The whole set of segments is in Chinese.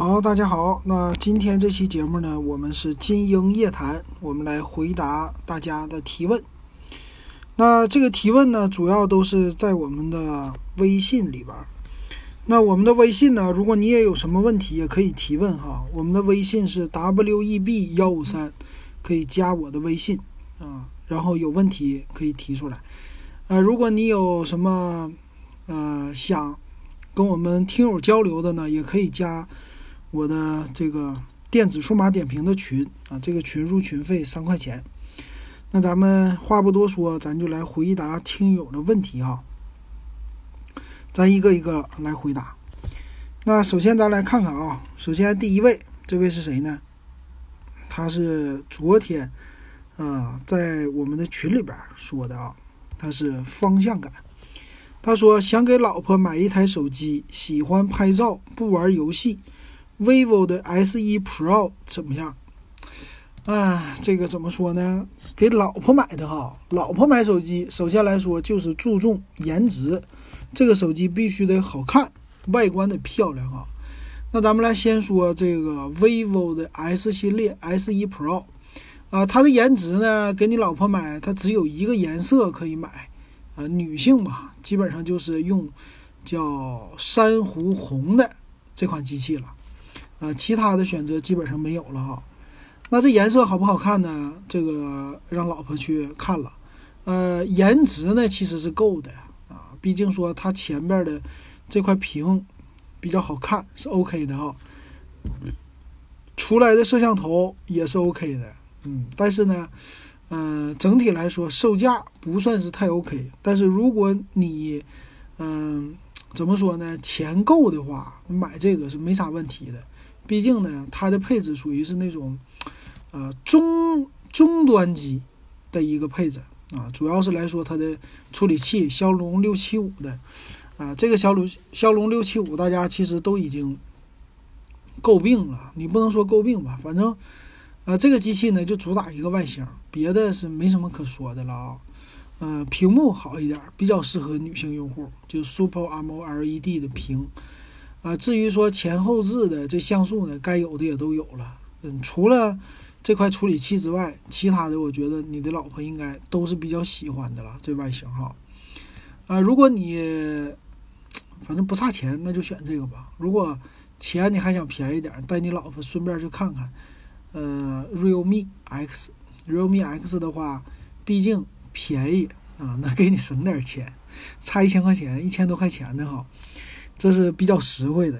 好，大家好。那今天这期节目呢，我们是金鹰夜谈，我们来回答大家的提问。那这个提问呢，主要都是在我们的微信里边。那我们的微信呢，如果你也有什么问题，也可以提问哈。我们的微信是 w e b 幺五三，可以加我的微信啊。然后有问题可以提出来。呃，如果你有什么呃想跟我们听友交流的呢，也可以加。我的这个电子数码点评的群啊，这个群入群费三块钱。那咱们话不多说，咱就来回答听友的问题哈。咱一个一个来回答。那首先咱来看看啊，首先第一位，这位是谁呢？他是昨天啊在我们的群里边说的啊，他是方向感。他说想给老婆买一台手机，喜欢拍照，不玩游戏。Vivo 的 S 一 Pro 怎么样？哎，这个怎么说呢？给老婆买的哈，老婆买手机，首先来说就是注重颜值，这个手机必须得好看，外观得漂亮啊。那咱们来先说这个 vivo 的 S 系列 S 一 Pro 啊，它的颜值呢，给你老婆买，它只有一个颜色可以买啊，女性嘛，基本上就是用叫珊瑚红的这款机器了。啊，其他的选择基本上没有了哈。那这颜色好不好看呢？这个让老婆去看了。呃，颜值呢其实是够的啊，毕竟说它前边的这块屏比较好看，是 OK 的哈。出来的摄像头也是 OK 的，嗯，但是呢，嗯，整体来说售价不算是太 OK。但是如果你，嗯，怎么说呢？钱够的话，买这个是没啥问题的。毕竟呢，它的配置属于是那种，呃中中端机的一个配置啊，主要是来说它的处理器骁龙六七五的，啊，这个骁龙骁龙六七五大家其实都已经诟病了，你不能说诟病吧，反正，呃，这个机器呢就主打一个外形，别的是没什么可说的了啊，呃，屏幕好一点，比较适合女性用户，就 Super AMOLED 的屏。啊，至于说前后置的这像素呢，该有的也都有了。嗯，除了这块处理器之外，其他的我觉得你的老婆应该都是比较喜欢的了。这外形哈，啊，如果你反正不差钱，那就选这个吧。如果钱你还想便宜点，带你老婆顺便去看看，呃，realme X，realme X 的话，毕竟便宜啊，能给你省点钱，差一千块钱，一千多块钱的哈。这是比较实惠的，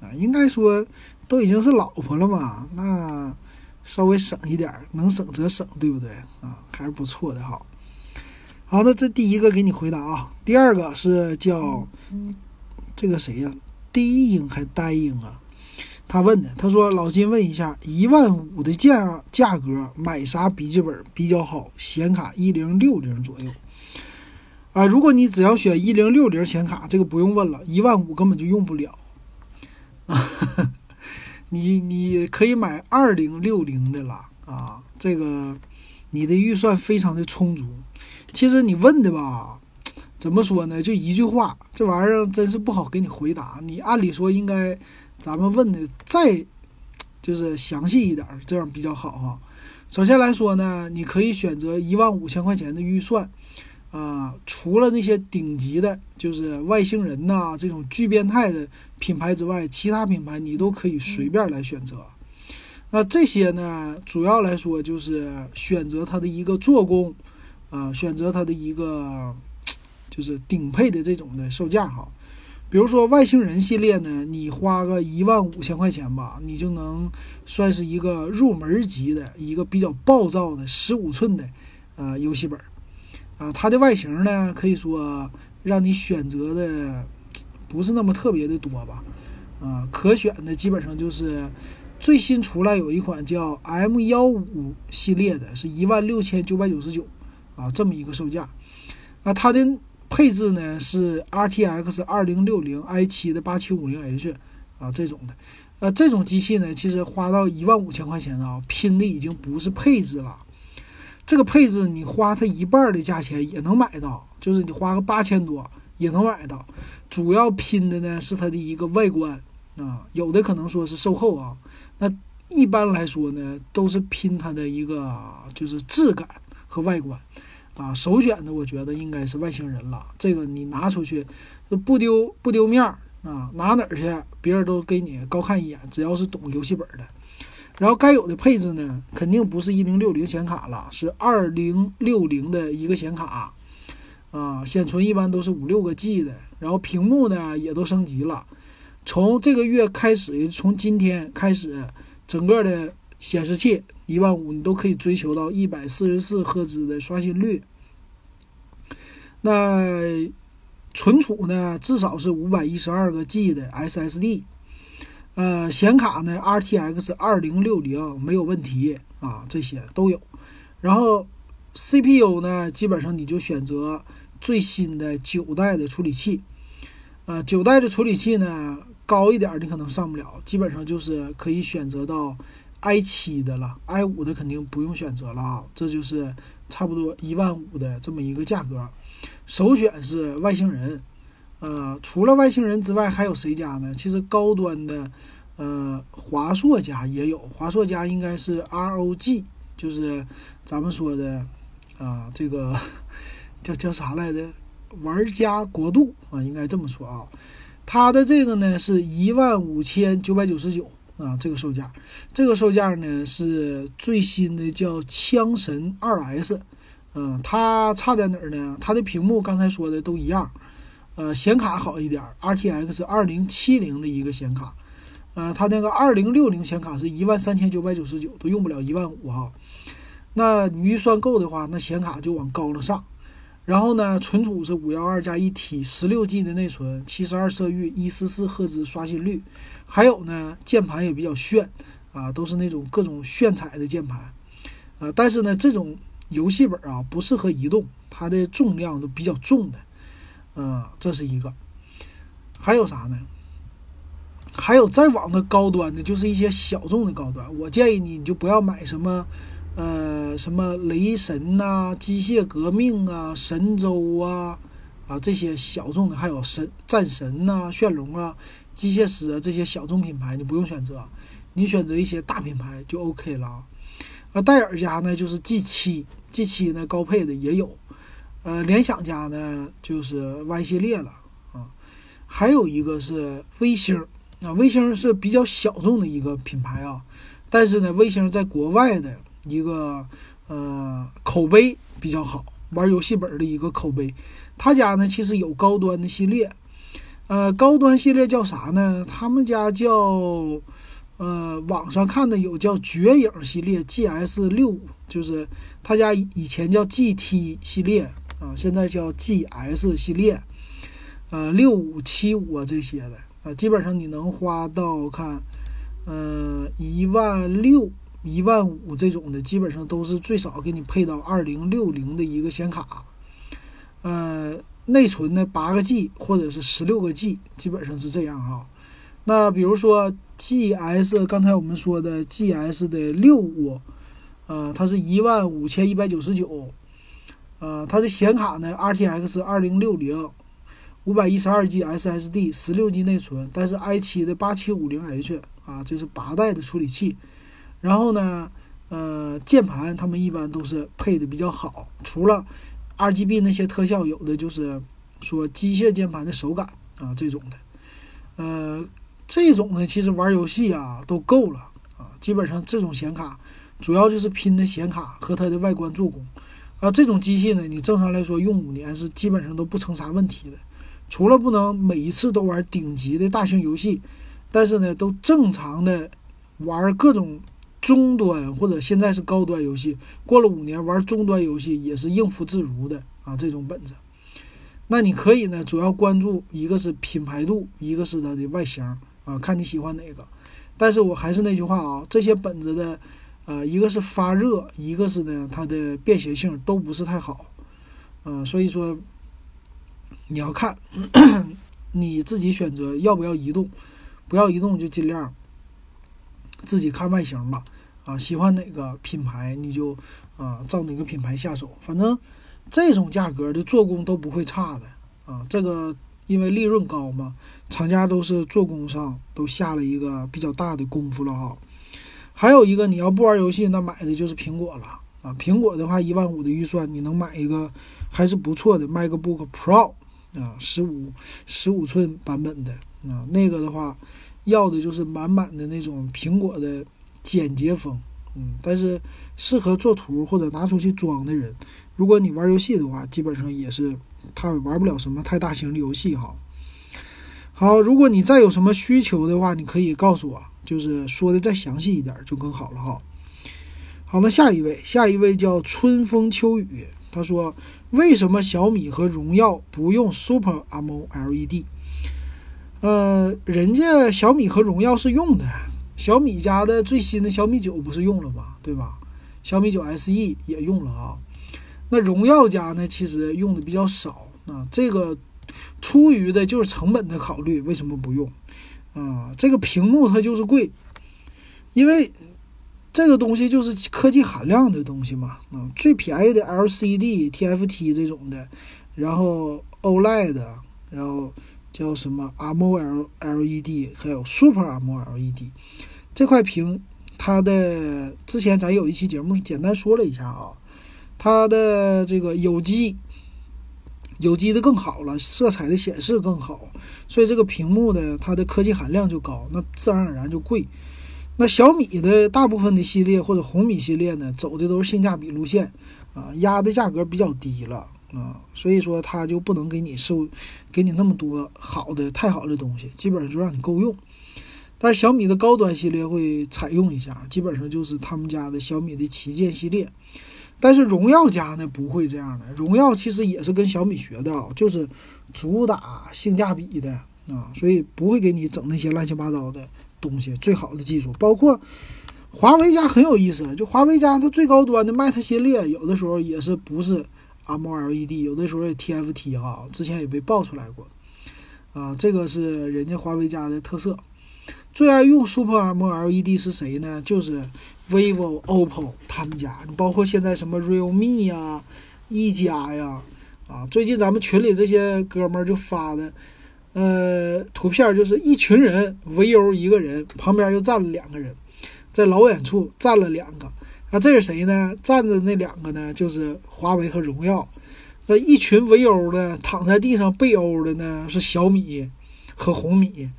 啊，应该说都已经是老婆了嘛，那稍微省一点，能省则省，对不对？啊，还是不错的哈。好，那这第一个给你回答啊，第二个是叫这个谁呀？低音还呆音啊？他问的，他说老金问一下，一万五的价价格买啥笔记本比较好？显卡一零六零左右。啊，如果你只要选一零六零显卡，这个不用问了，一万五根本就用不了。啊 你你可以买二零六零的了啊，这个你的预算非常的充足。其实你问的吧，怎么说呢？就一句话，这玩意儿真是不好给你回答。你按理说应该咱们问的再就是详细一点，这样比较好哈。首先来说呢，你可以选择一万五千块钱的预算。啊，除了那些顶级的，就是外星人呐这种巨变态的品牌之外，其他品牌你都可以随便来选择。那这些呢，主要来说就是选择它的一个做工，啊，选择它的一个 就是顶配的这种的售价哈。比如说外星人系列呢，你花个一万五千块钱吧，你就能算是一个入门级的一个比较暴躁的十五寸的呃游戏本。啊，它的外形呢，可以说让你选择的不是那么特别的多吧？啊，可选的基本上就是最新出来有一款叫 M 幺五系列的，是一万六千九百九十九啊，这么一个售价。啊，它的配置呢是 RTX 二零六零 i 七的八七五零 H 啊这种的。呃，这种机器呢，其实花到一万五千块钱啊，拼的已经不是配置了。这个配置你花它一半的价钱也能买到，就是你花个八千多也能买到。主要拼的呢是它的一个外观啊，有的可能说是售后啊，那一般来说呢，都是拼它的一个就是质感和外观啊。首选的我觉得应该是外星人了，这个你拿出去不丢不丢面儿啊，拿哪儿去别人都给你高看一眼，只要是懂游戏本的。然后该有的配置呢，肯定不是一零六零显卡了，是二零六零的一个显卡，啊，显存一般都是五六个 G 的。然后屏幕呢也都升级了，从这个月开始，从今天开始，整个的显示器一万五你都可以追求到一百四十四赫兹的刷新率。那存储呢，至少是五百一十二个 G 的 SSD。呃，显卡呢，RTX 二零六零没有问题啊，这些都有。然后 CPU 呢，基本上你就选择最新的九代的处理器。呃，九代的处理器呢，高一点你可能上不了，基本上就是可以选择到 i 七的了，i 五的肯定不用选择了啊。这就是差不多一万五的这么一个价格。首选是外星人。呃，除了外星人之外，还有谁家呢？其实高端的，呃，华硕家也有。华硕家应该是 ROG，就是咱们说的，啊，这个叫叫啥来着？玩家国度啊，应该这么说啊。它的这个呢是一万五千九百九十九啊，这个售价。这个售价呢是最新的叫枪神二 S，嗯，它差在哪儿呢？它的屏幕刚才说的都一样。呃，显卡好一点，RTX 二零七零的一个显卡，呃，它那个二零六零显卡是一万三千九百九十九，都用不了一万五哈。那你预算够的话，那显卡就往高了上。然后呢，存储是五幺二加一 T，十六 G 的内存，七十二色域，一四四赫兹刷新率。还有呢，键盘也比较炫啊，都是那种各种炫彩的键盘。啊，但是呢，这种游戏本啊不适合移动，它的重量都比较重的。嗯，这是一个，还有啥呢？还有再往的高端的，就是一些小众的高端。我建议你，你就不要买什么，呃，什么雷神呐、机械革命啊、神州啊，啊这些小众的，还有神战神呐、炫龙啊、机械师啊这些小众品牌，你不用选择，你选择一些大品牌就 OK 了。啊，戴尔家呢，就是 G 七，G 七呢高配的也有。呃，联想家呢就是 Y 系列了啊，还有一个是微星啊，微星是比较小众的一个品牌啊，但是呢，微星在国外的一个呃口碑比较好，玩游戏本的一个口碑。他家呢其实有高端的系列，呃，高端系列叫啥呢？他们家叫呃，网上看的有叫绝影系列 GS 六，就是他家以前叫 GT 系列。啊，现在叫 GS 系列，呃，六五七五啊这些的啊，基本上你能花到看，嗯，一万六、一万五这种的，基本上都是最少给你配到二零六零的一个显卡，呃，内存呢八个 G 或者是十六个 G，基本上是这样哈。那比如说 GS，刚才我们说的 GS 的六五，呃，它是一万五千一百九十九。呃，它的显卡呢，RTX 二零六零，五百一十二 G SSD，十六 G 内存，但是 i 七的八七五零 H 啊，这是八代的处理器。然后呢，呃，键盘他们一般都是配的比较好，除了 RGB 那些特效，有的就是说机械键盘的手感啊这种的。呃，这种呢，其实玩游戏啊都够了啊，基本上这种显卡主要就是拼的显卡和它的外观做工。啊，这种机器呢，你正常来说用五年是基本上都不成啥问题的，除了不能每一次都玩顶级的大型游戏，但是呢，都正常的玩各种中端或者现在是高端游戏，过了五年玩中端游戏也是应付自如的啊。这种本子，那你可以呢，主要关注一个是品牌度，一个是它的外形啊，看你喜欢哪个。但是我还是那句话啊，这些本子的。呃，一个是发热，一个是呢，它的便携性都不是太好，嗯，所以说你要看你自己选择要不要移动，不要移动就尽量自己看外形吧，啊，喜欢哪个品牌你就啊照哪个品牌下手，反正这种价格的做工都不会差的，啊，这个因为利润高嘛，厂家都是做工上都下了一个比较大的功夫了哈。还有一个，你要不玩游戏，那买的就是苹果了啊。苹果的话，一万五的预算，你能买一个还是不错的 MacBook Pro 啊，十五十五寸版本的啊，那个的话，要的就是满满的那种苹果的简洁风，嗯，但是适合做图或者拿出去装的人，如果你玩游戏的话，基本上也是他玩不了什么太大型的游戏哈。好，如果你再有什么需求的话，你可以告诉我。就是说的再详细一点就更好了哈。好，那下一位，下一位叫春风秋雨，他说为什么小米和荣耀不用 Super AMOLED？呃，人家小米和荣耀是用的，小米家的最新的小米九不是用了吗？对吧？小米九 SE 也用了啊。那荣耀家呢，其实用的比较少啊。这个出于的就是成本的考虑，为什么不用？啊，这个屏幕它就是贵，因为这个东西就是科技含量的东西嘛。啊，最便宜的 LCD、TFT 这种的，然后 OLED，然后叫什么 AMOLED，还有 Super AMOLED 这块屏，它的之前咱有一期节目简单说了一下啊，它的这个有机。有机的更好了，色彩的显示更好，所以这个屏幕的它的科技含量就高，那自然而然就贵。那小米的大部分的系列或者红米系列呢，走的都是性价比路线啊，压的价格比较低了啊，所以说它就不能给你收，给你那么多好的太好的东西，基本上就让你够用。但是小米的高端系列会采用一下，基本上就是他们家的小米的旗舰系列。但是荣耀家呢不会这样的，荣耀其实也是跟小米学的啊，就是主打性价比的啊，所以不会给你整那些乱七八糟的东西。最好的技术，包括华为家很有意思，就华为家它最高端的 Mate 系列，有的时候也是不是 AMOLED，有的时候也 TFT 哈，之前也被爆出来过啊，这个是人家华为家的特色。最爱用 Super M L E D 是谁呢？就是。vivo、OPPO 他们家，包括现在什么 realme 呀、一加呀，啊，最近咱们群里这些哥们儿就发的，呃，图片就是一群人围殴一个人，旁边又站了两个人，在老远处站了两个，啊，这是谁呢？站着那两个呢，就是华为和荣耀，那一群围殴的躺在地上被殴的呢是小米和红米，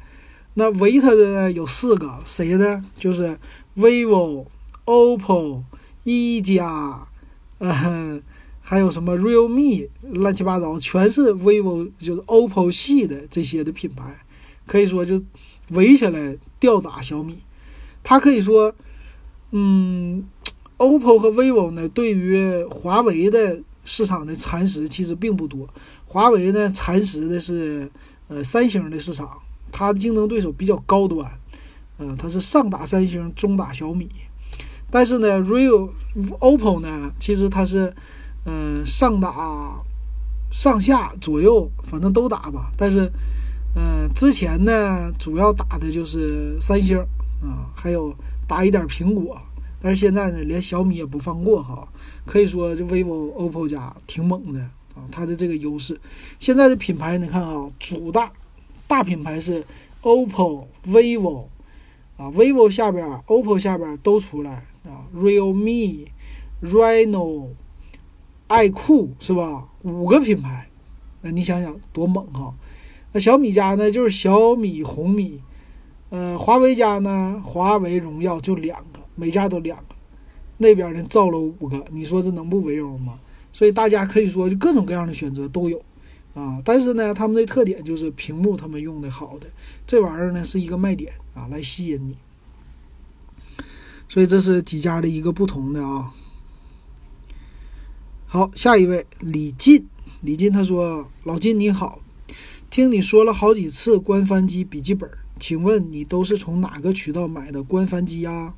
那围他的呢有四个，谁呢？就是 vivo。OPPO、一加，嗯，还有什么 Realme，乱七八糟，全是 vivo 就是 OPPO 系的这些的品牌，可以说就围起来吊打小米。它可以说，嗯，OPPO 和 vivo 呢，对于华为的市场的蚕食其实并不多。华为呢，蚕食的是呃三星的市场，它的竞争对手比较高端，嗯，它是上打三星，中打小米。但是呢，real OPPO 呢，其实它是，嗯，上打、上下左右，反正都打吧。但是，嗯，之前呢，主要打的就是三星啊，还有打一点苹果。但是现在呢，连小米也不放过哈。可以说，这 vivo、OPPO 家挺猛的啊，它的这个优势。现在的品牌你看啊，主大大品牌是 OPPO、vivo 啊，vivo 下边、OPPO 下边都出来。啊，realme、reno、爱酷是吧？五个品牌，那你想想多猛哈！那小米家呢，就是小米、红米，呃，华为家呢，华为、荣耀就两个，每家都两个，那边呢造了五个，你说这能不围殴吗？所以大家可以说就各种各样的选择都有啊。但是呢，他们的特点就是屏幕他们用的好的，这玩意儿呢是一个卖点啊，来吸引你。所以这是几家的一个不同的啊。好，下一位李进，李进他说：“老金你好，听你说了好几次官方机笔记本，请问你都是从哪个渠道买的官方机呀？”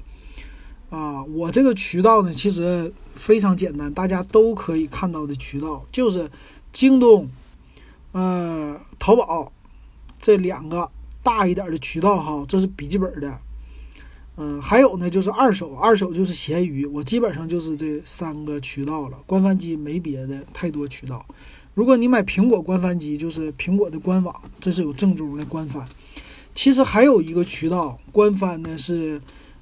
啊，我这个渠道呢，其实非常简单，大家都可以看到的渠道就是京东、呃淘宝这两个大一点的渠道哈，这是笔记本的。嗯，还有呢，就是二手，二手就是闲鱼，我基本上就是这三个渠道了。官方机没别的太多渠道，如果你买苹果官方机，就是苹果的官网，这是有正宗的官方。其实还有一个渠道，官方呢是，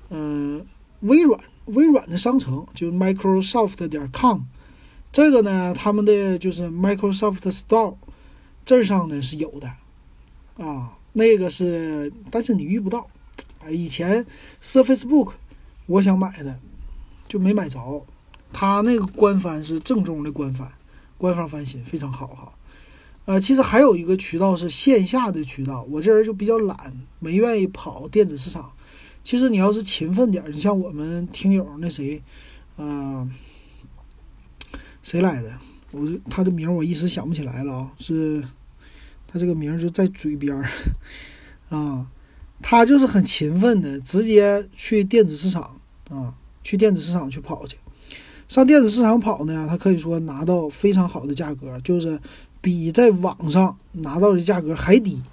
嗯，微软微软的商城，就是 Microsoft 点 com。这个呢，他们的就是 Microsoft Store，这上呢是有的，啊，那个是，但是你遇不到。哎，以前 Surface Book 我想买的，就没买着。它那个官方是正宗的官方，官方翻新非常好哈。呃，其实还有一个渠道是线下的渠道，我这人就比较懒，没愿意跑电子市场。其实你要是勤奋点，你像我们听友那谁，啊，谁来的？我他的名我一时想不起来了啊，是，他这个名就在嘴边儿啊。他就是很勤奋的，直接去电子市场啊，去电子市场去跑去。上电子市场跑呢，他可以说拿到非常好的价格，就是比在网上拿到的价格还低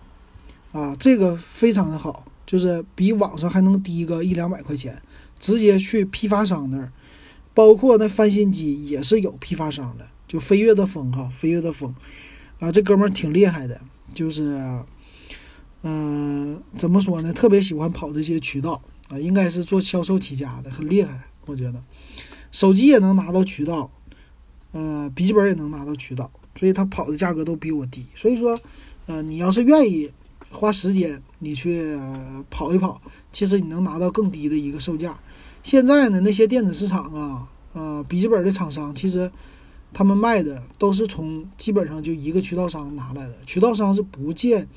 啊，这个非常的好，就是比网上还能低个一两百块钱。直接去批发商那儿，包括那翻新机也是有批发商的，就飞跃的风哈，飞跃的风啊，这哥们儿挺厉害的，就是。嗯，怎么说呢？特别喜欢跑这些渠道啊，应该是做销售起家的，很厉害。我觉得，手机也能拿到渠道，呃，笔记本也能拿到渠道，所以他跑的价格都比我低。所以说，呃，你要是愿意花时间，你去跑一跑，其实你能拿到更低的一个售价。现在呢，那些电子市场啊，呃，笔记本的厂商，其实他们卖的都是从基本上就一个渠道商拿来的，渠道商是不建。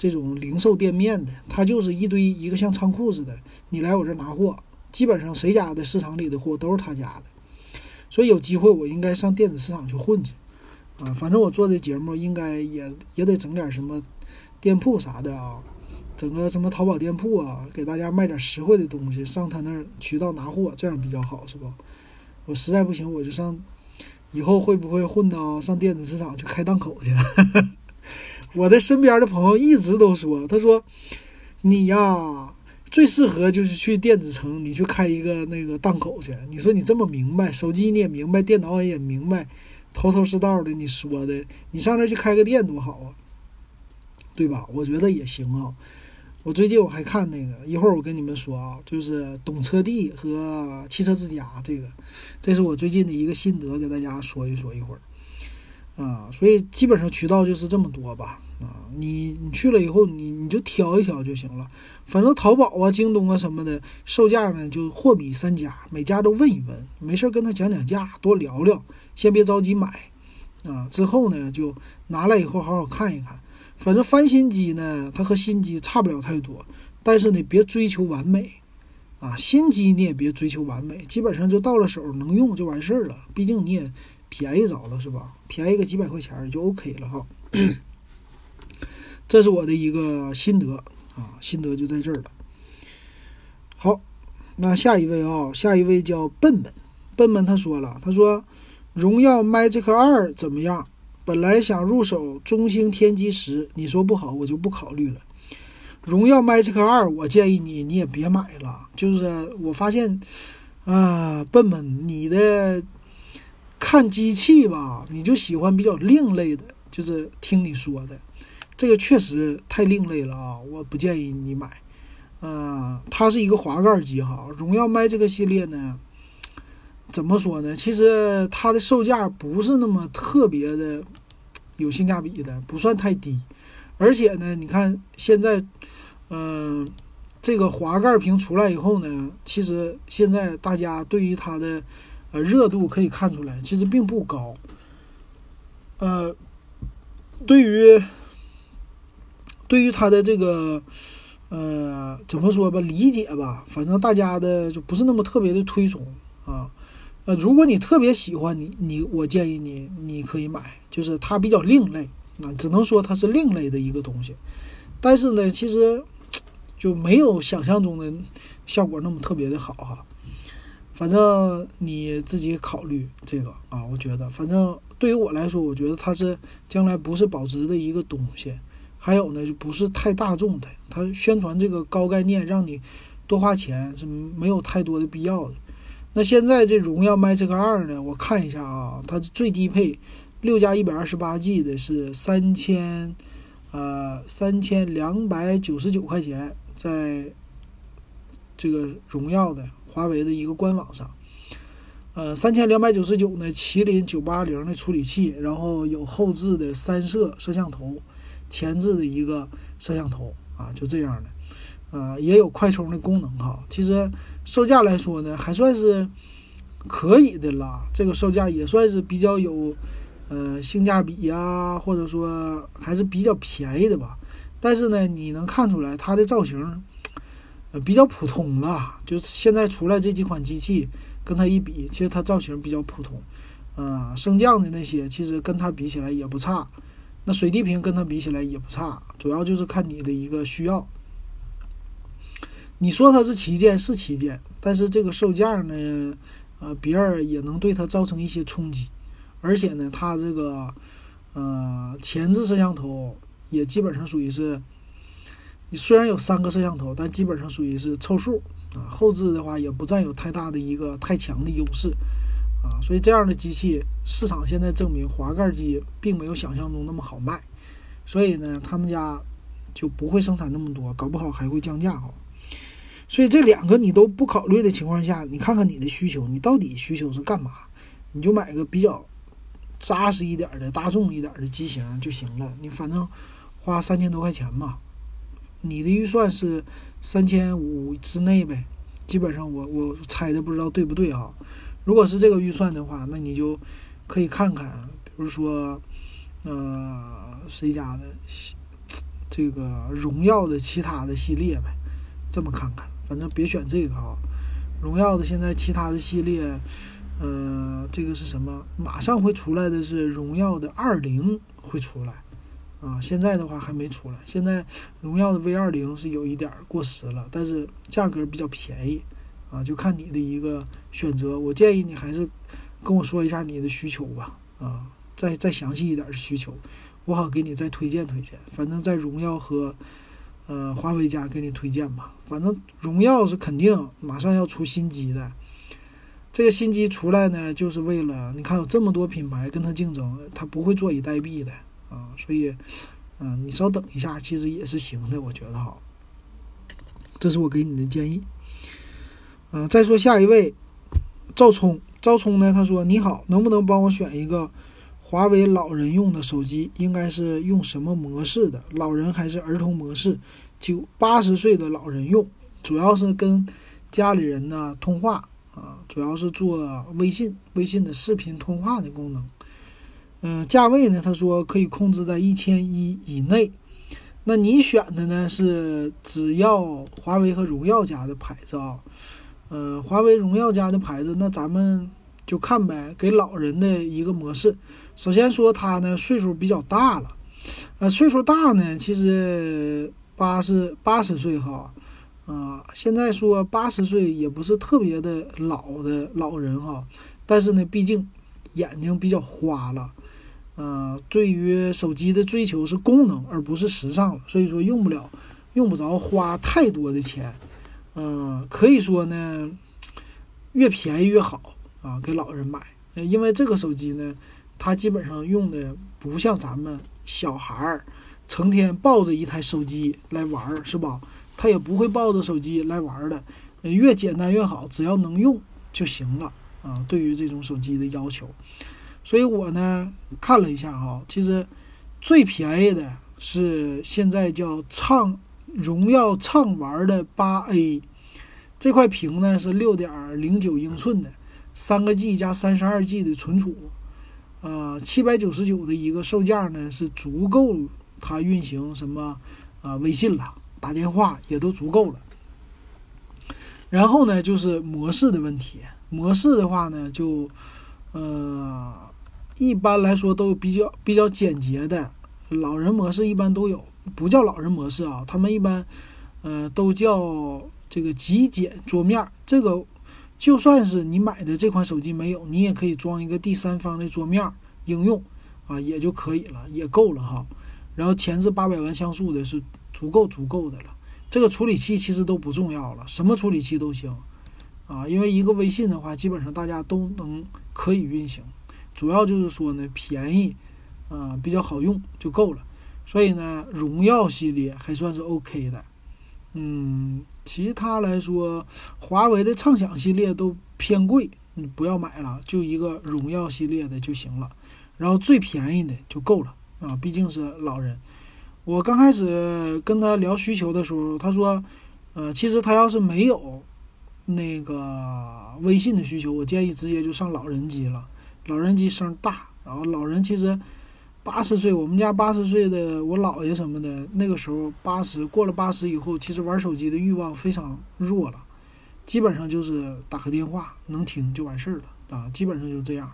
这种零售店面的，他就是一堆一个像仓库似的，你来我这拿货，基本上谁家的市场里的货都是他家的，所以有机会我应该上电子市场去混去，啊，反正我做的节目应该也也得整点什么店铺啥的啊，整个什么淘宝店铺啊，给大家卖点实惠的东西，上他那儿渠道拿货，这样比较好，是不？我实在不行我就上，以后会不会混到上电子市场去开档口去？我的身边的朋友一直都说，他说你呀最适合就是去电子城，你去开一个那个档口去。你说你这么明白，手机你也明白，电脑也明白，头头是道的，你说的，你上那去开个店多好啊，对吧？我觉得也行啊。我最近我还看那个，一会儿我跟你们说啊，就是懂车帝和汽车之家这个，这是我最近的一个心得，给大家说一说一会儿。啊，所以基本上渠道就是这么多吧。啊，你你去了以后，你你就挑一挑就行了。反正淘宝啊、京东啊什么的，售价呢就货比三家，每家都问一问，没事跟他讲讲价，多聊聊，先别着急买。啊，之后呢就拿来以后好好看一看。反正翻新机呢，它和新机差不了太多，但是呢别追求完美。啊，新机你也别追求完美，基本上就到了手能用就完事儿了。毕竟你也。便宜着了是吧？便宜个几百块钱就 OK 了哈。这是我的一个心得啊，心得就在这儿了。好，那下一位啊，下一位叫笨笨，笨笨他说了，他说荣耀 Magic 二怎么样？本来想入手中兴天机十，你说不好我就不考虑了。荣耀 Magic 二，我建议你你也别买了。就是我发现啊，笨笨你的。看机器吧，你就喜欢比较另类的，就是听你说的，这个确实太另类了啊！我不建议你买。嗯，它是一个滑盖机哈，荣耀卖这个系列呢，怎么说呢？其实它的售价不是那么特别的有性价比的，不算太低。而且呢，你看现在，嗯，这个滑盖屏出来以后呢，其实现在大家对于它的。呃，热度可以看出来，其实并不高。呃，对于对于它的这个呃怎么说吧，理解吧，反正大家的就不是那么特别的推崇啊。呃，如果你特别喜欢你你，我建议你你可以买，就是它比较另类啊，只能说它是另类的一个东西。但是呢，其实就没有想象中的效果那么特别的好哈。反正你自己考虑这个啊，我觉得，反正对于我来说，我觉得它是将来不是保值的一个东西。还有呢，就不是太大众的，它宣传这个高概念，让你多花钱是没有太多的必要的。那现在这荣耀 Magic 二呢，我看一下啊，它最低配六加一百二十八 G 的是三千，呃，三千两百九十九块钱，在这个荣耀的华为的一个官网上，呃，三千两百九十九呢，麒麟九八零的处理器，然后有后置的三摄摄像头，前置的一个摄像头啊，就这样的，啊，也有快充的功能哈。其实售价来说呢，还算是可以的啦，这个售价也算是比较有，呃，性价比呀，或者说还是比较便宜的吧。但是呢，你能看出来它的造型。呃，比较普通了，就是现在出来这几款机器跟它一比，其实它造型比较普通，啊，升降的那些其实跟它比起来也不差，那水滴屏跟它比起来也不差，主要就是看你的一个需要。你说它是旗舰是旗舰，但是这个售价呢，呃，别人也能对它造成一些冲击，而且呢，它这个呃前置摄像头也基本上属于是。你虽然有三个摄像头，但基本上属于是凑数啊。后置的话也不占有太大的一个太强的优势啊。所以这样的机器市场现在证明滑盖机并没有想象中那么好卖，所以呢，他们家就不会生产那么多，搞不好还会降价哈。所以这两个你都不考虑的情况下，你看看你的需求，你到底需求是干嘛？你就买个比较扎实一点的、大众一点的机型就行了。你反正花三千多块钱嘛。你的预算是三千五之内呗，基本上我我猜的不知道对不对啊？如果是这个预算的话，那你就可以看看，比如说，呃，谁家的这个荣耀的其他的系列呗，这么看看，反正别选这个啊。荣耀的现在其他的系列，呃，这个是什么？马上会出来的是荣耀的二零会出来。啊，现在的话还没出来。现在荣耀的 V 二零是有一点过时了，但是价格比较便宜，啊，就看你的一个选择。我建议你还是跟我说一下你的需求吧，啊，再再详细一点的需求，我好给你再推荐推荐。反正，在荣耀和呃华为家给你推荐吧。反正荣耀是肯定马上要出新机的，这个新机出来呢，就是为了你看有这么多品牌跟它竞争，它不会坐以待毙的。啊，所以，嗯，你稍等一下，其实也是行的，我觉得哈。这是我给你的建议。嗯，再说下一位，赵聪，赵聪呢？他说：“你好，能不能帮我选一个华为老人用的手机？应该是用什么模式的？老人还是儿童模式？九八十岁的老人用，主要是跟家里人呢通话啊，主要是做微信，微信的视频通话的功能。”嗯，价位呢？他说可以控制在一千一以内。那你选的呢是只要华为和荣耀家的牌子啊？嗯，华为、荣耀家的牌子，那咱们就看呗。给老人的一个模式，首先说他呢岁数比较大了，呃，岁数大呢，其实八十八十岁哈，啊，现在说八十岁也不是特别的老的老人哈，但是呢，毕竟眼睛比较花了。呃，对于手机的追求是功能，而不是时尚了，所以说用不了，用不着花太多的钱。嗯，可以说呢，越便宜越好啊，给老人买。因为这个手机呢，它基本上用的不像咱们小孩儿成天抱着一台手机来玩儿，是吧？他也不会抱着手机来玩儿的。越简单越好，只要能用就行了啊。对于这种手机的要求。所以我呢看了一下哈，其实最便宜的是现在叫畅荣耀畅玩的八 A，这块屏呢是六点零九英寸的，三个 G 加三十二 G 的存储，呃，七百九十九的一个售价呢是足够它运行什么啊微信了，打电话也都足够了。然后呢就是模式的问题，模式的话呢就呃。一般来说都比较比较简洁的，老人模式一般都有，不叫老人模式啊，他们一般，呃，都叫这个极简桌面。这个就算是你买的这款手机没有，你也可以装一个第三方的桌面应用啊，也就可以了，也够了哈。然后前置八百万像素的是足够足够的了。这个处理器其实都不重要了，什么处理器都行啊，因为一个微信的话，基本上大家都能可以运行。主要就是说呢便宜，啊比较好用就够了。所以呢，荣耀系列还算是 OK 的。嗯，其他来说，华为的畅享系列都偏贵，你不要买了，就一个荣耀系列的就行了。然后最便宜的就够了啊，毕竟是老人。我刚开始跟他聊需求的时候，他说，呃，其实他要是没有那个微信的需求，我建议直接就上老人机了。老人机声大，然后老人其实八十岁，我们家八十岁的我姥爷什么的，那个时候八十过了八十以后，其实玩手机的欲望非常弱了，基本上就是打个电话能听就完事儿了啊，基本上就这样。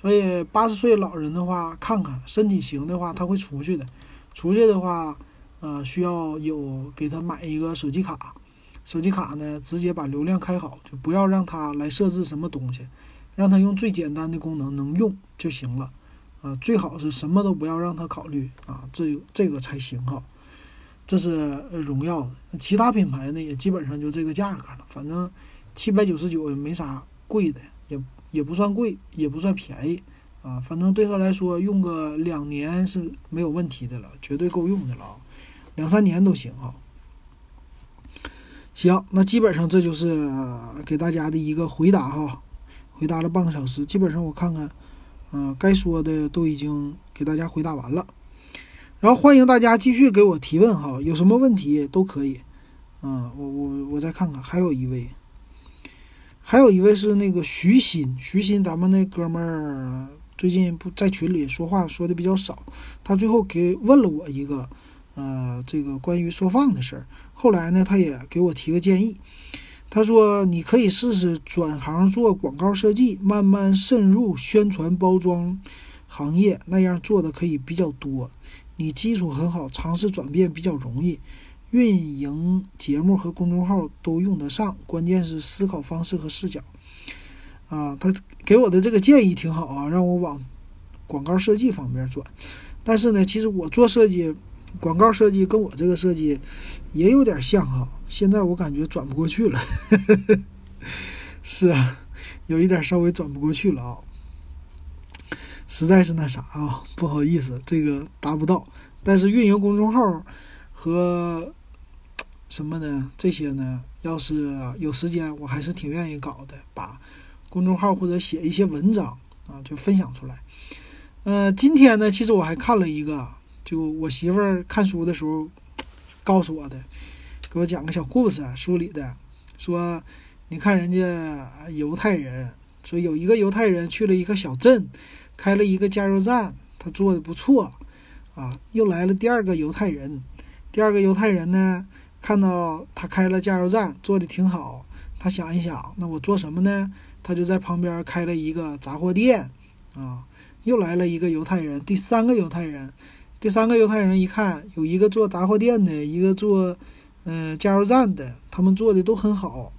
所以八十岁老人的话，看看身体行的话，他会出去的。出去的话，呃，需要有给他买一个手机卡。手机卡呢，直接把流量开好，就不要让他来设置什么东西，让他用最简单的功能能用就行了。啊，最好是什么都不要让他考虑啊，这这个才行哈。这是荣耀，其他品牌呢也基本上就这个价格了，反正七百九十九也没啥贵的，也。也不算贵，也不算便宜，啊，反正对他来说用个两年是没有问题的了，绝对够用的了，两三年都行啊。行，那基本上这就是给大家的一个回答哈，回答了半个小时，基本上我看看，嗯，该说的都已经给大家回答完了，然后欢迎大家继续给我提问哈，有什么问题都可以，嗯，我我我再看看，还有一位。还有一位是那个徐鑫，徐鑫，咱们那哥们儿最近不在群里说话说的比较少，他最后给问了我一个，呃，这个关于缩放的事儿。后来呢，他也给我提个建议，他说你可以试试转行做广告设计，慢慢渗入宣传包装行业，那样做的可以比较多。你基础很好，尝试转变比较容易。运营节目和公众号都用得上，关键是思考方式和视角。啊，他给我的这个建议挺好啊，让我往广告设计方面转。但是呢，其实我做设计，广告设计跟我这个设计也有点像哈。现在我感觉转不过去了，是啊，有一点稍微转不过去了啊。实在是那啥啊，不好意思，这个达不到。但是运营公众号和什么呢？这些呢？要是有时间，我还是挺愿意搞的，把公众号或者写一些文章啊，就分享出来。呃，今天呢，其实我还看了一个，就我媳妇儿看书的时候告诉我的，给我讲个小故事啊，书里的说，你看人家犹太人，说有一个犹太人去了一个小镇，开了一个加油站，他做的不错啊，又来了第二个犹太人，第二个犹太人呢。看到他开了加油站，做的挺好。他想一想，那我做什么呢？他就在旁边开了一个杂货店。啊，又来了一个犹太人，第三个犹太人，第三个犹太人一看，有一个做杂货店的，一个做嗯加油站的，他们做的都很好。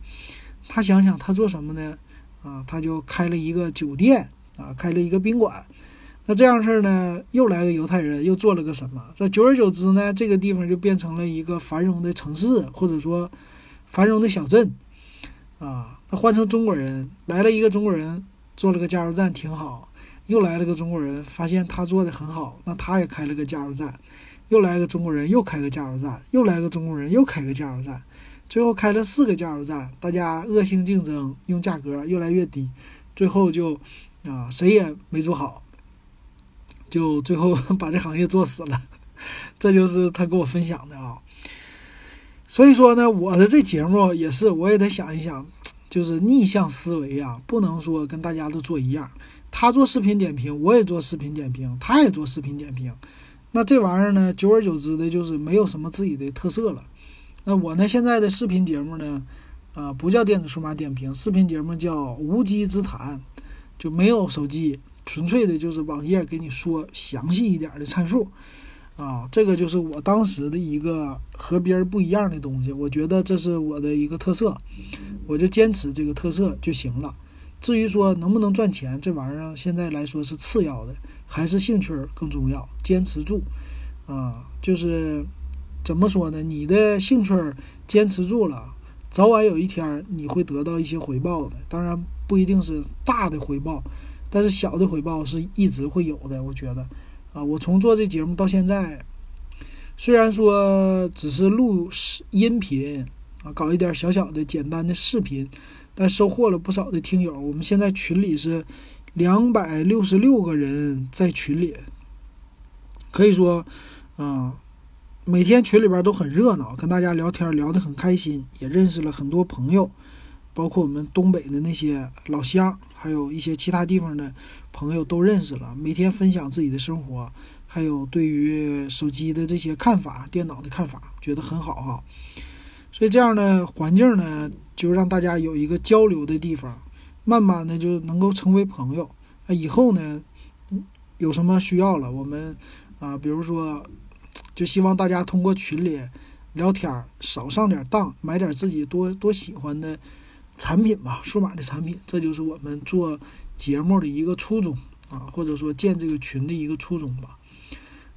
他想想，他做什么呢？啊，他就开了一个酒店，啊，开了一个宾馆。那这样事儿呢，又来个犹太人，又做了个什么？这久而久之呢，这个地方就变成了一个繁荣的城市，或者说繁荣的小镇啊。那换成中国人，来了一个中国人，做了个加油站，挺好。又来了个中国人，发现他做的很好，那他也开了个加油站。又来个中国人，又开个加油站。又来个中国人，又开个加油站。最后开了四个加油站，大家恶性竞争，用价格越来越低，最后就啊，谁也没做好。就最后 把这行业做死了，这就是他给我分享的啊。所以说呢，我的这节目也是，我也得想一想，就是逆向思维啊，不能说跟大家都做一样。他做视频点评，我也做视频点评，他也做视频点评。那这玩意儿呢，久而久之的，就是没有什么自己的特色了。那我呢，现在的视频节目呢，啊，不叫电子数码点评，视频节目叫无稽之谈，就没有手机。纯粹的就是网页给你说详细一点的参数，啊，这个就是我当时的一个和别人不一样的东西，我觉得这是我的一个特色，我就坚持这个特色就行了。至于说能不能赚钱，这玩意儿现在来说是次要的，还是兴趣更重要，坚持住，啊，就是怎么说呢？你的兴趣坚持住了，早晚有一天你会得到一些回报的，当然不一定是大的回报。但是小的回报是一直会有的。我觉得，啊，我从做这节目到现在，虽然说只是录音频啊，搞一点小小的简单的视频，但收获了不少的听友。我们现在群里是两百六十六个人在群里，可以说，啊。每天群里边都很热闹，跟大家聊天聊得很开心，也认识了很多朋友，包括我们东北的那些老乡，还有一些其他地方的朋友都认识了。每天分享自己的生活，还有对于手机的这些看法、电脑的看法，觉得很好哈。所以这样的环境呢，就让大家有一个交流的地方，慢慢的就能够成为朋友。那以后呢，有什么需要了，我们啊，比如说。就希望大家通过群里聊天，少上点当，买点自己多多喜欢的产品吧，数码的产品。这就是我们做节目的一个初衷啊，或者说建这个群的一个初衷吧。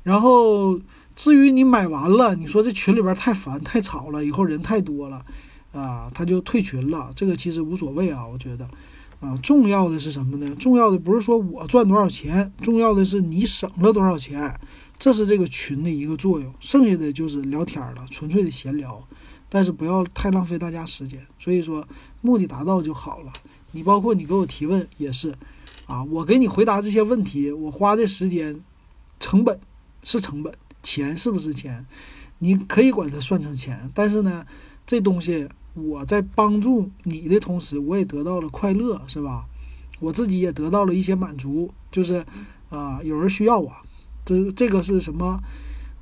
然后至于你买完了，你说这群里边太烦太吵了，以后人太多了啊，他就退群了。这个其实无所谓啊，我觉得啊，重要的是什么呢？重要的不是说我赚多少钱，重要的是你省了多少钱。这是这个群的一个作用，剩下的就是聊天了，纯粹的闲聊，但是不要太浪费大家时间。所以说，目的达到就好了。你包括你给我提问也是，啊，我给你回答这些问题，我花的时间成本是成本，钱是不是钱？你可以管它算成钱，但是呢，这东西我在帮助你的同时，我也得到了快乐，是吧？我自己也得到了一些满足，就是啊，有人需要我。这这个是什么？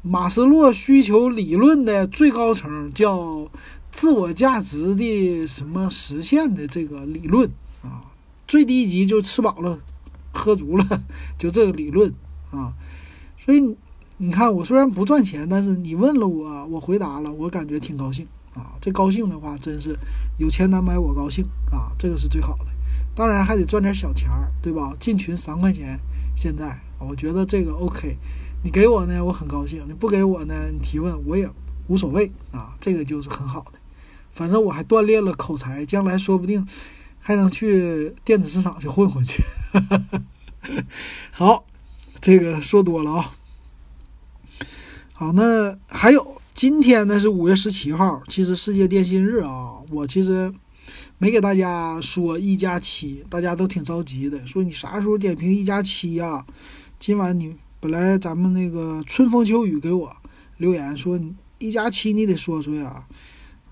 马斯洛需求理论的最高层叫自我价值的什么实现的这个理论啊？最低级就吃饱了，喝足了，就这个理论啊。所以你看，我虽然不赚钱，但是你问了我，我回答了，我感觉挺高兴啊。这高兴的话，真是有钱难买我高兴啊，这个是最好的。当然还得赚点小钱儿，对吧？进群三块钱，现在。我觉得这个 OK，你给我呢，我很高兴；你不给我呢，你提问我也无所谓啊。这个就是很好的，反正我还锻炼了口才，将来说不定还能去电子市场去混混去。好，这个说多了啊。好，那还有今天呢是五月十七号，其实世界电信日啊，我其实没给大家说一加七，大家都挺着急的，说你啥时候点评一加七呀？今晚你本来咱们那个春风秋雨给我留言说一加七你得说说呀，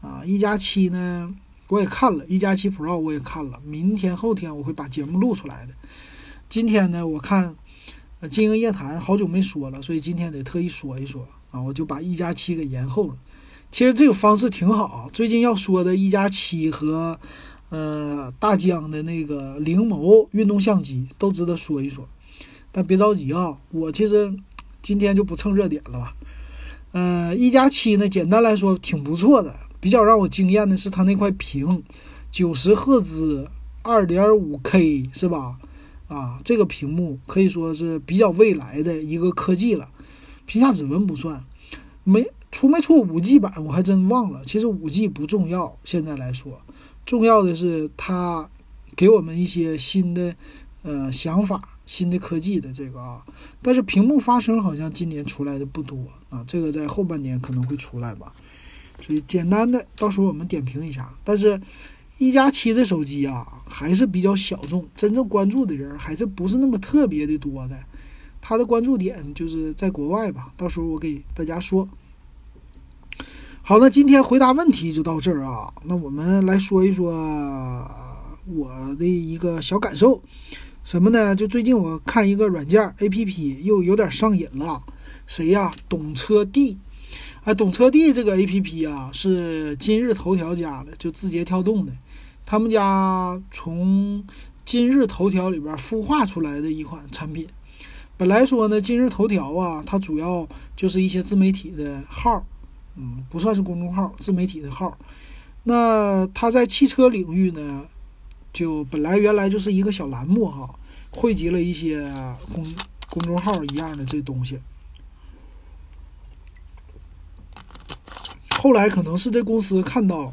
啊一加七呢我也看了，一加七 Pro 我也看了，明天后天我会把节目录出来的。今天呢我看呃经营夜谈好久没说了，所以今天得特意说一说啊，我就把一加七给延后了。其实这个方式挺好，最近要说的一加七和呃大疆的那个灵眸运动相机都值得说一说。但别着急啊，我其实今天就不蹭热点了吧。呃，一加七呢，简单来说挺不错的。比较让我惊艳的是它那块屏，九十赫兹，二点五 K 是吧？啊，这个屏幕可以说是比较未来的一个科技了。屏下指纹不算，没出没出五 G 版我还真忘了。其实五 G 不重要，现在来说，重要的是它给我们一些新的呃想法。新的科技的这个啊，但是屏幕发声好像今年出来的不多啊，这个在后半年可能会出来吧。所以简单的到时候我们点评一下。但是，一加七的手机啊还是比较小众，真正关注的人还是不是那么特别的多的。他的关注点就是在国外吧，到时候我给大家说。好，那今天回答问题就到这儿啊。那我们来说一说我的一个小感受。什么呢？就最近我看一个软件 A P P 又有点上瘾了。谁呀？懂车帝。哎，懂车帝这个 A P P 啊，是今日头条家的，就字节跳动的。他们家从今日头条里边孵化出来的一款产品。本来说呢，今日头条啊，它主要就是一些自媒体的号，嗯，不算是公众号，自媒体的号。那它在汽车领域呢？就本来原来就是一个小栏目哈，汇集了一些公公众号一样的这东西。后来可能是这公司看到，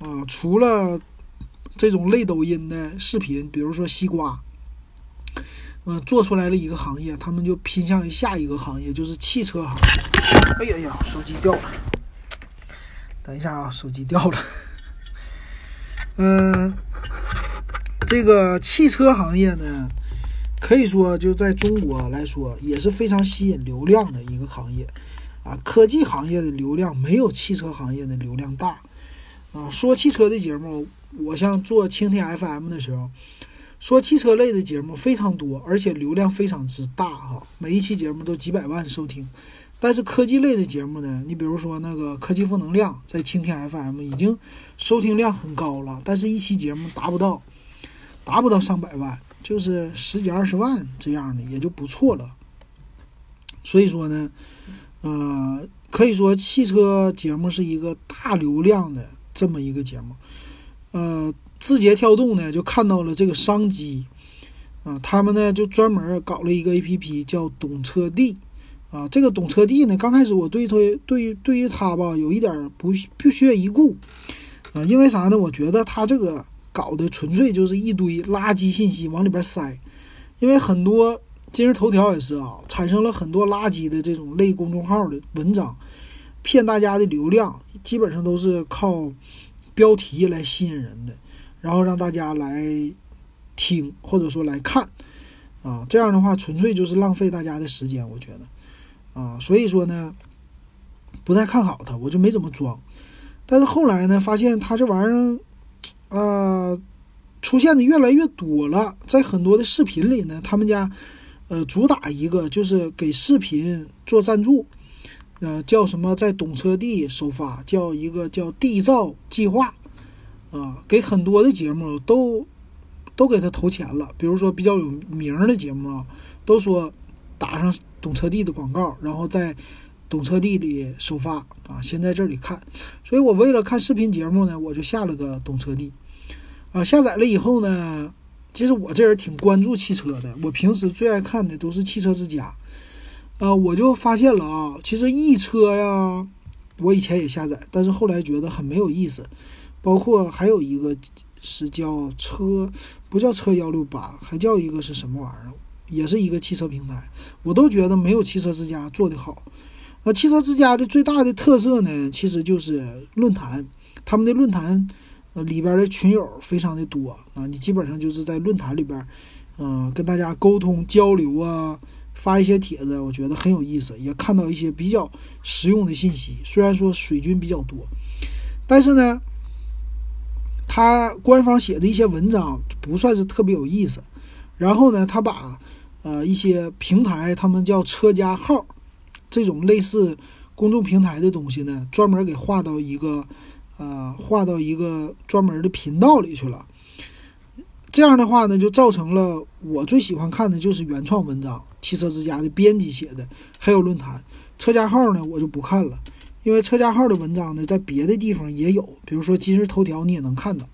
啊，除了这种类抖音的视频，比如说西瓜，呃，做出来了一个行业，他们就偏向于下一个行业，就是汽车行业。哎呀呀，手机掉了，等一下啊，手机掉了。嗯，这个汽车行业呢，可以说就在中国来说也是非常吸引流量的一个行业啊。科技行业的流量没有汽车行业的流量大啊。说汽车的节目，我像做蜻蜓 FM 的时候，说汽车类的节目非常多，而且流量非常之大哈，每一期节目都几百万收听。但是科技类的节目呢，你比如说那个科技负能量，在蜻蜓 FM 已经收听量很高了，但是一期节目达不到，达不到上百万，就是十几二十万这样的也就不错了。所以说呢，呃，可以说汽车节目是一个大流量的这么一个节目。呃，字节跳动呢就看到了这个商机，啊，他们呢就专门搞了一个 APP 叫懂车帝。啊，这个懂车帝呢，刚开始我对他对对于他吧，有一点不不屑一顾，啊，因为啥呢？我觉得他这个搞的纯粹就是一堆垃圾信息往里边塞，因为很多今日头条也是啊，产生了很多垃圾的这种类公众号的文章，骗大家的流量，基本上都是靠标题来吸引人的，然后让大家来听或者说来看，啊，这样的话纯粹就是浪费大家的时间，我觉得。啊，所以说呢，不太看好它，我就没怎么装。但是后来呢，发现它这玩意儿，呃，出现的越来越多了。在很多的视频里呢，他们家，呃，主打一个就是给视频做赞助，呃，叫什么在懂车帝首发，叫一个叫缔造计划，啊，给很多的节目都都给他投钱了。比如说比较有名的节目啊，都说打上。懂车帝的广告，然后在懂车帝里首发啊，先在这里看。所以我为了看视频节目呢，我就下了个懂车帝啊。下载了以后呢，其实我这人挺关注汽车的，我平时最爱看的都是汽车之家啊。我就发现了啊，其实易车呀，我以前也下载，但是后来觉得很没有意思。包括还有一个是叫车，不叫车幺六八，还叫一个是什么玩意儿？也是一个汽车平台，我都觉得没有汽车之家做的好。那汽车之家的最大的特色呢，其实就是论坛，他们的论坛呃里边的群友非常的多啊，你基本上就是在论坛里边，嗯，跟大家沟通交流啊，发一些帖子，我觉得很有意思，也看到一些比较实用的信息。虽然说水军比较多，但是呢，他官方写的一些文章不算是特别有意思。然后呢，他把呃，一些平台，他们叫车家号，这种类似公众平台的东西呢，专门给划到一个，呃，划到一个专门的频道里去了。这样的话呢，就造成了我最喜欢看的就是原创文章，汽车之家的编辑写的，还有论坛。车家号呢，我就不看了，因为车家号的文章呢，在别的地方也有，比如说今日头条，你也能看到。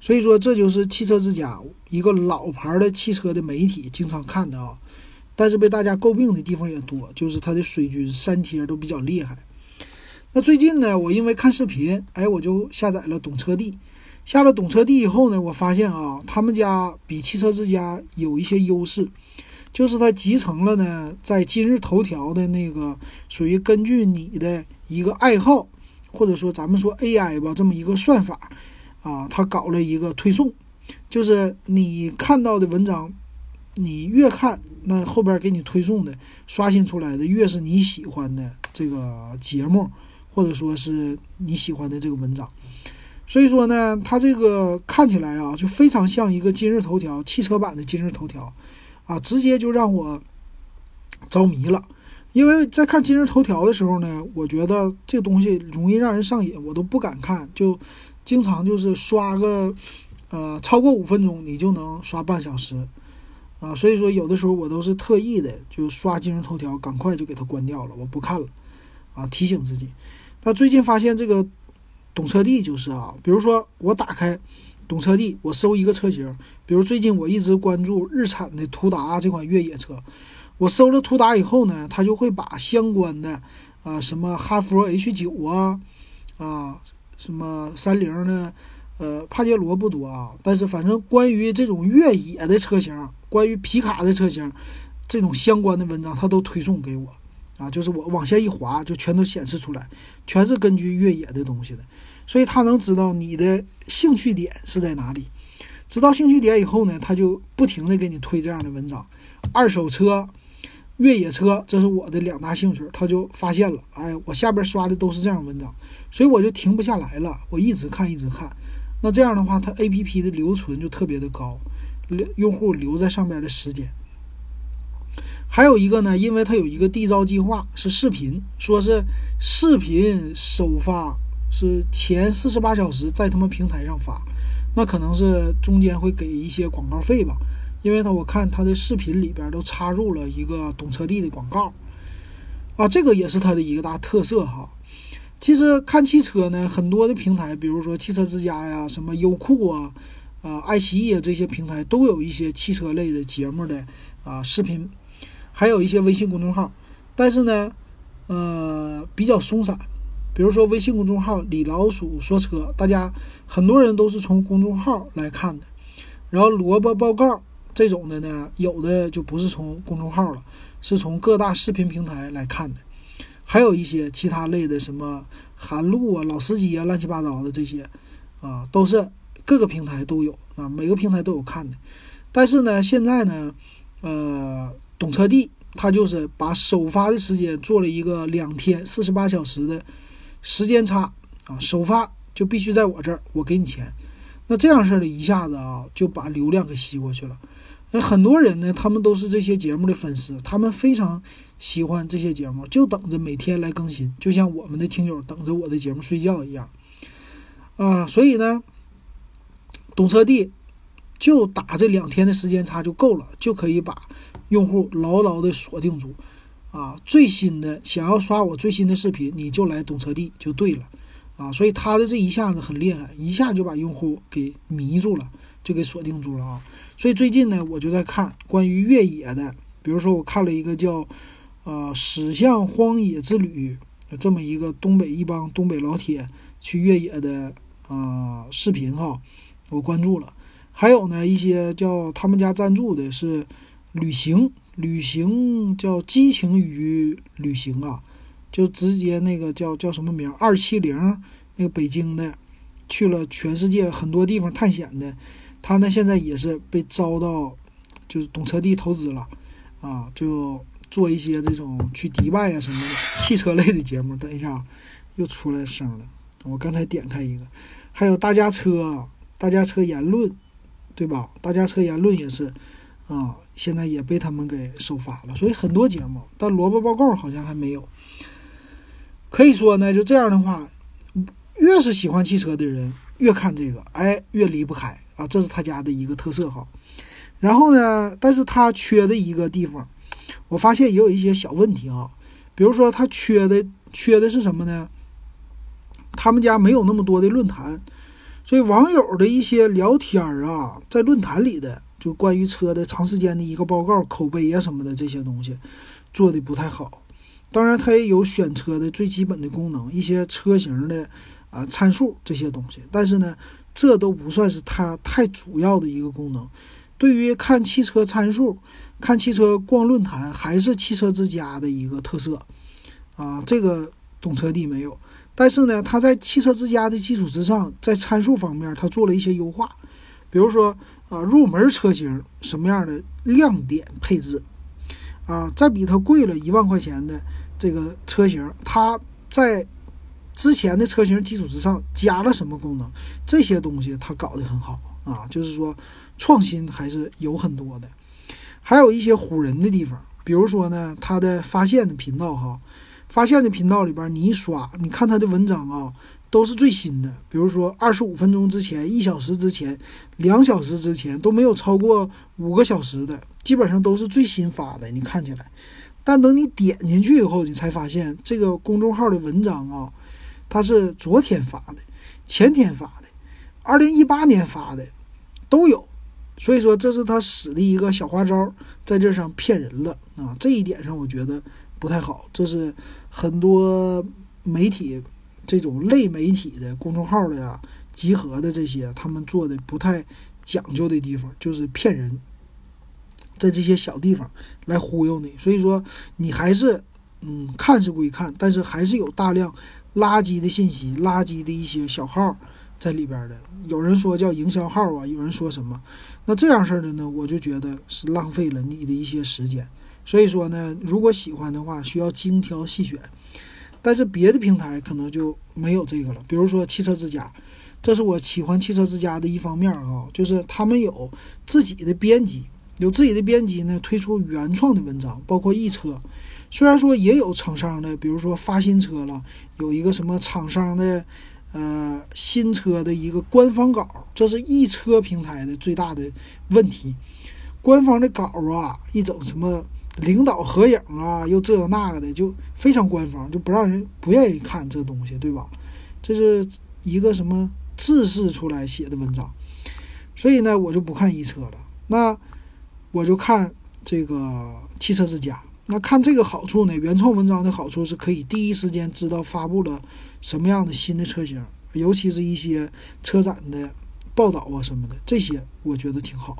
所以说，这就是汽车之家一个老牌的汽车的媒体经常看的啊，但是被大家诟病的地方也多，就是它的水军删帖都比较厉害。那最近呢，我因为看视频，哎，我就下载了懂车帝。下了懂车帝以后呢，我发现啊，他们家比汽车之家有一些优势，就是它集成了呢，在今日头条的那个属于根据你的一个爱好，或者说咱们说 AI 吧，这么一个算法。啊，它搞了一个推送，就是你看到的文章，你越看，那后边给你推送的刷新出来的越是你喜欢的这个节目，或者说是你喜欢的这个文章。所以说呢，它这个看起来啊，就非常像一个今日头条汽车版的今日头条，啊，直接就让我着迷了。因为在看今日头条的时候呢，我觉得这东西容易让人上瘾，我都不敢看，就。经常就是刷个，呃，超过五分钟你就能刷半小时，啊，所以说有的时候我都是特意的就刷今日头条，赶快就给它关掉了，我不看了，啊，提醒自己。那最近发现这个懂车帝就是啊，比如说我打开懂车帝，我搜一个车型，比如最近我一直关注日产的途达这款越野车，我搜了途达以后呢，它就会把相关的啊什么哈弗 H 九啊，啊。什么三菱的，呃，帕杰罗不多啊，但是反正关于这种越野的车型，关于皮卡的车型这种相关的文章，它都推送给我啊，就是我往下一滑，就全都显示出来，全是根据越野的东西的，所以他能知道你的兴趣点是在哪里。知道兴趣点以后呢，他就不停的给你推这样的文章，二手车、越野车，这是我的两大兴趣。他就发现了，哎，我下边刷的都是这样文章，所以我就停不下来了，我一直看，一直看。那这样的话，它 A P P 的留存就特别的高，留用户留在上边的时间。还有一个呢，因为它有一个缔造计划，是视频，说是视频首发是前四十八小时在他们平台上发。那可能是中间会给一些广告费吧，因为他我看他的视频里边都插入了一个懂车帝的广告，啊，这个也是它的一个大特色哈。其实看汽车呢，很多的平台，比如说汽车之家呀、什么优酷啊、啊爱奇艺啊这些平台，都有一些汽车类的节目的啊视频，还有一些微信公众号，但是呢，呃，比较松散。比如说微信公众号“李老鼠说车”，大家很多人都是从公众号来看的。然后萝卜报告这种的呢，有的就不是从公众号了，是从各大视频平台来看的。还有一些其他类的，什么韩路啊、老司机啊、乱七八糟的这些，啊，都是各个平台都有啊，每个平台都有看的。但是呢，现在呢，呃，懂车帝他就是把首发的时间做了一个两天四十八小时的。时间差啊，首发就必须在我这儿，我给你钱。那这样式的，一下子啊，就把流量给吸过去了。那很多人呢，他们都是这些节目的粉丝，他们非常喜欢这些节目，就等着每天来更新，就像我们的听友等着我的节目睡觉一样啊。所以呢，懂车帝就打这两天的时间差就够了，就可以把用户牢牢的锁定住。啊，最新的想要刷我最新的视频，你就来懂车帝就对了，啊，所以他的这一下子很厉害，一下就把用户给迷住了，就给锁定住了啊。所以最近呢，我就在看关于越野的，比如说我看了一个叫呃“驶向荒野之旅”这么一个东北一帮东北老铁去越野的啊视频哈，我关注了。还有呢一些叫他们家赞助的是旅行。旅行叫激情与旅行啊，就直接那个叫叫什么名二七零那个北京的，去了全世界很多地方探险的，他呢现在也是被招到，就是懂车帝投资了，啊，就做一些这种去迪拜啊什么的汽车类的节目。等一下，又出来声了，我刚才点开一个，还有大家车，大家车言论，对吧？大家车言论也是。啊，现在也被他们给首发了，所以很多节目，但萝卜报告好像还没有。可以说呢，就这样的话，越是喜欢汽车的人，越看这个，哎，越离不开啊，这是他家的一个特色哈。然后呢，但是他缺的一个地方，我发现也有一些小问题啊，比如说他缺的缺的是什么呢？他们家没有那么多的论坛，所以网友的一些聊天啊，在论坛里的。就关于车的长时间的一个报告、口碑啊什么的这些东西，做的不太好。当然，它也有选车的最基本的功能，一些车型的啊参数这些东西。但是呢，这都不算是它太主要的一个功能。对于看汽车参数、看汽车逛论坛，还是汽车之家的一个特色啊。这个懂车帝没有，但是呢，它在汽车之家的基础之上，在参数方面，它做了一些优化，比如说。啊，入门车型什么样的亮点配置？啊，再比它贵了一万块钱的这个车型，它在之前的车型基础之上加了什么功能？这些东西它搞得很好啊，就是说创新还是有很多的。还有一些唬人的地方，比如说呢，它的发现的频道哈，发现的频道里边你一刷，你看它的文章啊。都是最新的，比如说二十五分钟之前、一小时之前、两小时之前都没有超过五个小时的，基本上都是最新发的。你看起来，但等你点进去以后，你才发现这个公众号的文章啊，它是昨天发的、前天发的、二零一八年发的都有。所以说，这是他使的一个小花招，在这上骗人了啊！这一点上我觉得不太好，这是很多媒体。这种类媒体的公众号的呀，集合的这些，他们做的不太讲究的地方，就是骗人在这些小地方来忽悠你。所以说，你还是嗯看是归看，但是还是有大量垃圾的信息、垃圾的一些小号在里边的。有人说叫营销号啊，有人说什么？那这样式的呢，我就觉得是浪费了你的一些时间。所以说呢，如果喜欢的话，需要精挑细选。但是别的平台可能就没有这个了，比如说汽车之家，这是我喜欢汽车之家的一方面啊，就是他们有自己的编辑，有自己的编辑呢，推出原创的文章，包括易车。虽然说也有厂商的，比如说发新车了，有一个什么厂商的，呃，新车的一个官方稿，这是易车平台的最大的问题，官方的稿啊，一整什么。领导合影啊，又这那个的，就非常官方，就不让人不愿意看这东西，对吧？这是一个什么自视出来写的文章，所以呢，我就不看一车了。那我就看这个汽车之家。那看这个好处呢，原创文章的好处是可以第一时间知道发布了什么样的新的车型，尤其是一些车展的报道啊什么的，这些我觉得挺好。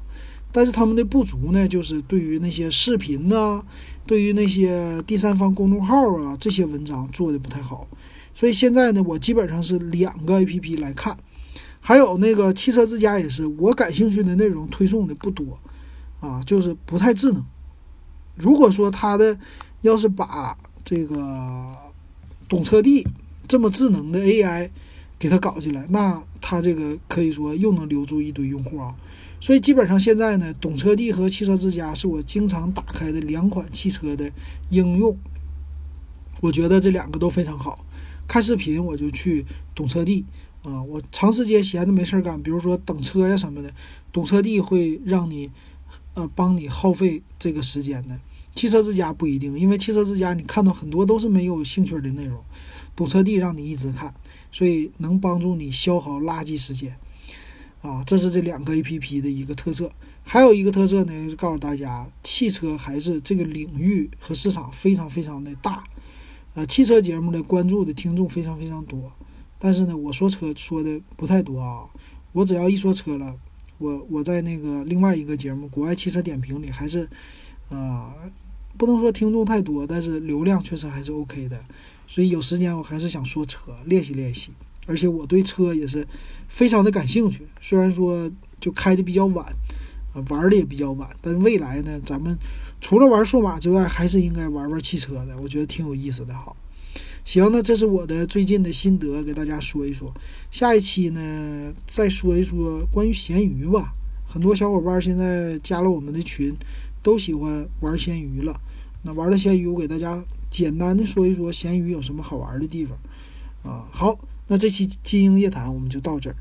但是他们的不足呢，就是对于那些视频呐，对于那些第三方公众号啊，这些文章做的不太好。所以现在呢，我基本上是两个 A P P 来看，还有那个汽车之家也是，我感兴趣的内容推送的不多，啊，就是不太智能。如果说他的要是把这个懂车帝这么智能的 A I 给他搞进来，那他这个可以说又能留住一堆用户啊。所以基本上现在呢，懂车帝和汽车之家是我经常打开的两款汽车的应用。我觉得这两个都非常好。看视频我就去懂车帝啊，我长时间闲着没事干，比如说等车呀什么的，懂车帝会让你呃帮你耗费这个时间的。汽车之家不一定，因为汽车之家你看到很多都是没有兴趣的内容，懂车帝让你一直看，所以能帮助你消耗垃圾时间。啊，这是这两个 A P P 的一个特色，还有一个特色呢，是告诉大家，汽车还是这个领域和市场非常非常的大，呃，汽车节目的关注的听众非常非常多，但是呢，我说车说的不太多啊，我只要一说车了，我我在那个另外一个节目《国外汽车点评》里还是，呃，不能说听众太多，但是流量确实还是 O K 的，所以有时间我还是想说车，练习练习。而且我对车也是非常的感兴趣，虽然说就开的比较晚，啊，玩的也比较晚，但未来呢，咱们除了玩数码之外，还是应该玩玩汽车的，我觉得挺有意思的。好，行，那这是我的最近的心得，给大家说一说。下一期呢，再说一说关于闲鱼吧。很多小伙伴现在加了我们的群，都喜欢玩闲鱼了。那玩了闲鱼，我给大家简单的说一说闲鱼有什么好玩的地方。啊，好。那这期金鹰夜谈我们就到这儿。